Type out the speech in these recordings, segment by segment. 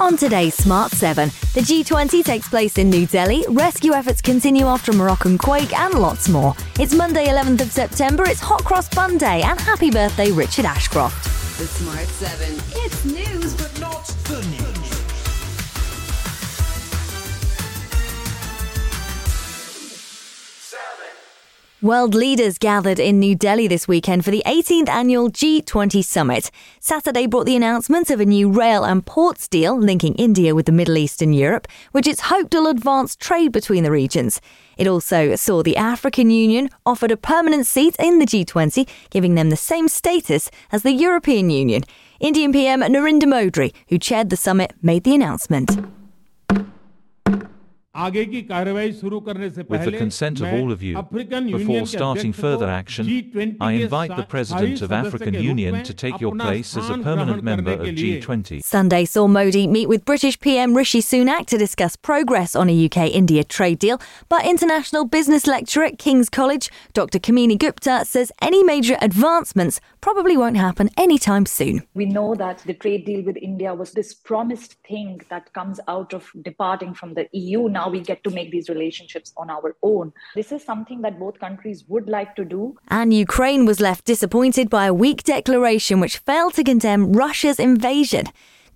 On today's Smart 7, the G20 takes place in New Delhi, rescue efforts continue after a Moroccan quake, and lots more. It's Monday, 11th of September, it's Hot Cross Bun Day, and happy birthday, Richard Ashcroft. The Smart 7. It's news, but not the news. World leaders gathered in New Delhi this weekend for the 18th annual G20 summit. Saturday brought the announcement of a new rail and ports deal linking India with the Middle East and Europe, which it's hoped will advance trade between the regions. It also saw the African Union offered a permanent seat in the G20, giving them the same status as the European Union. Indian PM Narendra Modi, who chaired the summit, made the announcement. With the consent of all of you, before starting further action, I invite the President of African Union to take your place as a permanent member of G20. Sunday saw Modi meet with British PM Rishi Sunak to discuss progress on a UK India trade deal. But international business lecturer at King's College, Dr. Kamini Gupta, says any major advancements probably won't happen anytime soon. We know that the trade deal with India was this promised thing that comes out of departing from the EU. Now we get to make these relationships on our own. This is something that both countries would like to do. And Ukraine was left disappointed by a weak declaration which failed to condemn Russia's invasion.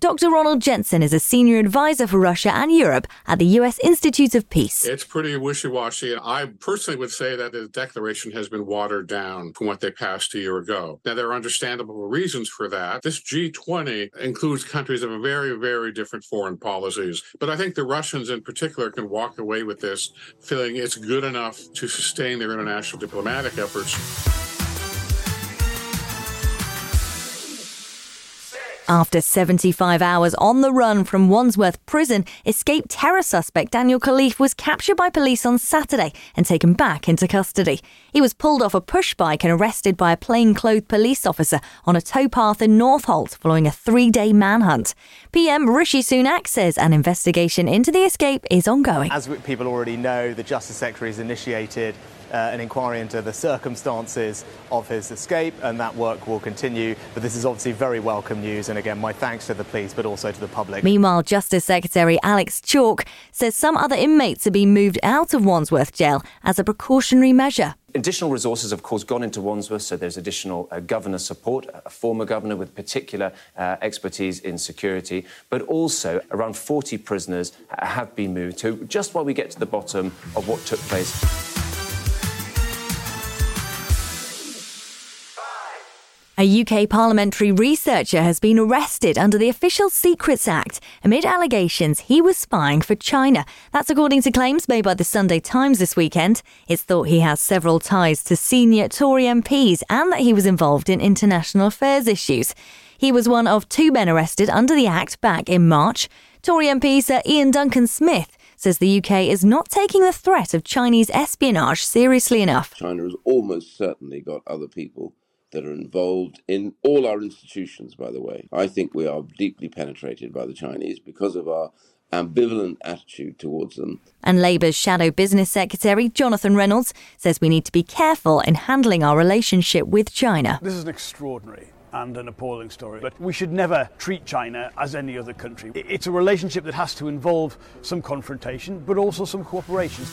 Dr. Donald Jensen is a senior advisor for Russia and Europe at the U.S. Institute of Peace. It's pretty wishy washy. And I personally would say that the declaration has been watered down from what they passed a year ago. Now, there are understandable reasons for that. This G20 includes countries of very, very different foreign policies. But I think the Russians in particular can walk away with this feeling it's good enough to sustain their international diplomatic efforts. After 75 hours on the run from Wandsworth Prison, escaped terror suspect Daniel Khalife was captured by police on Saturday and taken back into custody. He was pulled off a push bike and arrested by a plainclothes police officer on a towpath in Northolt following a three day manhunt. PM Rishi Sunak says an investigation into the escape is ongoing. As people already know, the Justice Secretary has initiated an inquiry into the circumstances of his escape, and that work will continue. But this is obviously very welcome news, and again, my thanks to the police, but also to the public. Meanwhile, Justice Secretary Alex Chalk says some other inmates are being moved out of Wandsworth Jail as a precautionary measure. Additional resources, of course, gone into Wandsworth, so there's additional uh, governor support, a former governor with particular uh, expertise in security, but also around 40 prisoners have been moved to just while we get to the bottom of what took place. A UK parliamentary researcher has been arrested under the Official Secrets Act amid allegations he was spying for China. That's according to claims made by the Sunday Times this weekend. It's thought he has several ties to senior Tory MPs and that he was involved in international affairs issues. He was one of two men arrested under the Act back in March. Tory MP Sir Ian Duncan Smith says the UK is not taking the threat of Chinese espionage seriously enough. China has almost certainly got other people that are involved in all our institutions, by the way. I think we are deeply penetrated by the Chinese because of our ambivalent attitude towards them. And Labour's Shadow Business Secretary, Jonathan Reynolds, says we need to be careful in handling our relationship with China. This is an extraordinary and an appalling story. But we should never treat China as any other country. It's a relationship that has to involve some confrontation, but also some cooperation.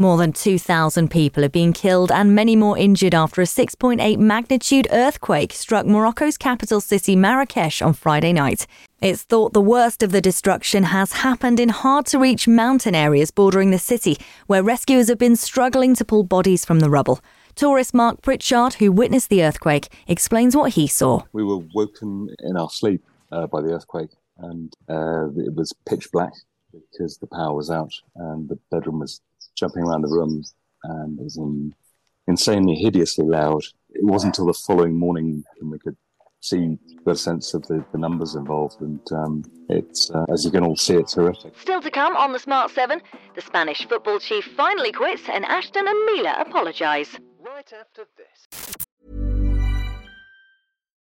More than 2,000 people have been killed and many more injured after a 6.8 magnitude earthquake struck Morocco's capital city Marrakesh on Friday night. It's thought the worst of the destruction has happened in hard to reach mountain areas bordering the city, where rescuers have been struggling to pull bodies from the rubble. Tourist Mark Pritchard, who witnessed the earthquake, explains what he saw. We were woken in our sleep uh, by the earthquake, and uh, it was pitch black because the power was out and the bedroom was jumping around the room and it was in, insanely, hideously loud. It wasn't until the following morning when we could see the sense of the, the numbers involved, and um, it's uh, as you can all see, it's horrific. Still to come on the Smart Seven, the Spanish football chief finally quits, and Ashton and Mila apologise. Right after this.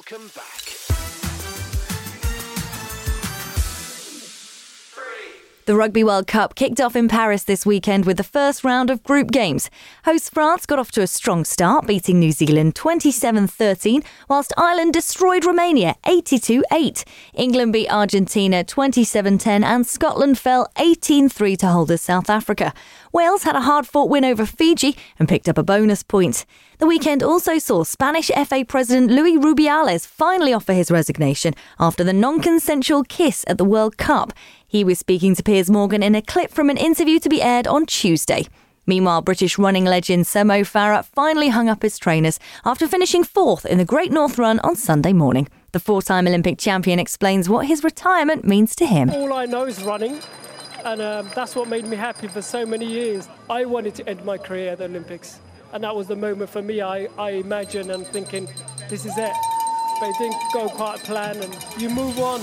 Welcome back. The Rugby World Cup kicked off in Paris this weekend with the first round of group games. Host France got off to a strong start, beating New Zealand 27 13, whilst Ireland destroyed Romania 82 8. England beat Argentina 27 10, and Scotland fell 18 3 to holders South Africa. Wales had a hard fought win over Fiji and picked up a bonus point. The weekend also saw Spanish FA President Luis Rubiales finally offer his resignation after the non consensual kiss at the World Cup. He was speaking to Piers Morgan in a clip from an interview to be aired on Tuesday. Meanwhile, British running legend Sir Mo Farah finally hung up his trainers after finishing fourth in the Great North Run on Sunday morning. The four time Olympic champion explains what his retirement means to him. All I know is running, and um, that's what made me happy for so many years. I wanted to end my career at the Olympics, and that was the moment for me. I, I imagine and thinking, this is it. But it didn't go quite plan, and you move on.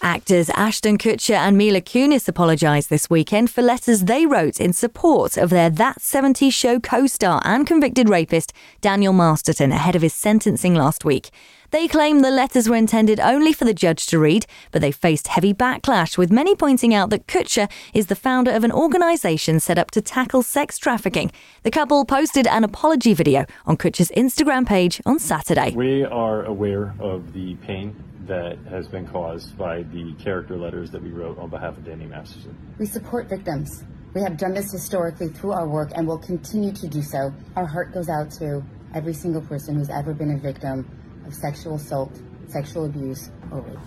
Actors Ashton Kutcher and Mila Kunis apologised this weekend for letters they wrote in support of their That 70s Show co star and convicted rapist Daniel Masterson, ahead of his sentencing last week. They claim the letters were intended only for the judge to read, but they faced heavy backlash, with many pointing out that Kutcher is the founder of an organisation set up to tackle sex trafficking. The couple posted an apology video on Kutcher's Instagram page on Saturday. We are aware of the pain that has been caused by the character letters that we wrote on behalf of Danny Masterson. We support victims. We have done this historically through our work and will continue to do so. Our heart goes out to every single person who's ever been a victim of sexual assault, sexual abuse, or rape.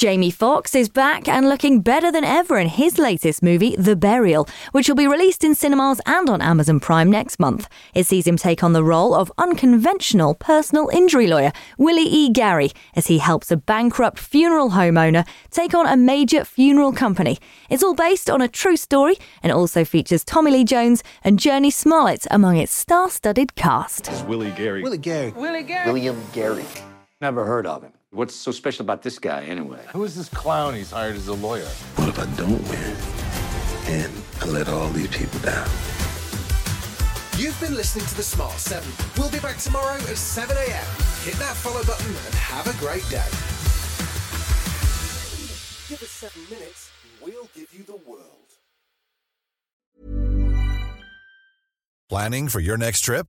Jamie Foxx is back and looking better than ever in his latest movie, The Burial, which will be released in cinemas and on Amazon Prime next month. It sees him take on the role of unconventional personal injury lawyer Willie E. Gary as he helps a bankrupt funeral homeowner take on a major funeral company. It's all based on a true story and also features Tommy Lee Jones and Jurnee Smollett among its star-studded cast. It's Willie Gary. Willie Gary. Willie Gary. William Gary. Never heard of him. What's so special about this guy, anyway? Who is this clown he's hired as a lawyer? What if I don't win? And I let all these people down? You've been listening to The Smart 7. We'll be back tomorrow at 7 a.m. Hit that follow button and have a great day. Give us seven minutes, we'll give you the world. Planning for your next trip?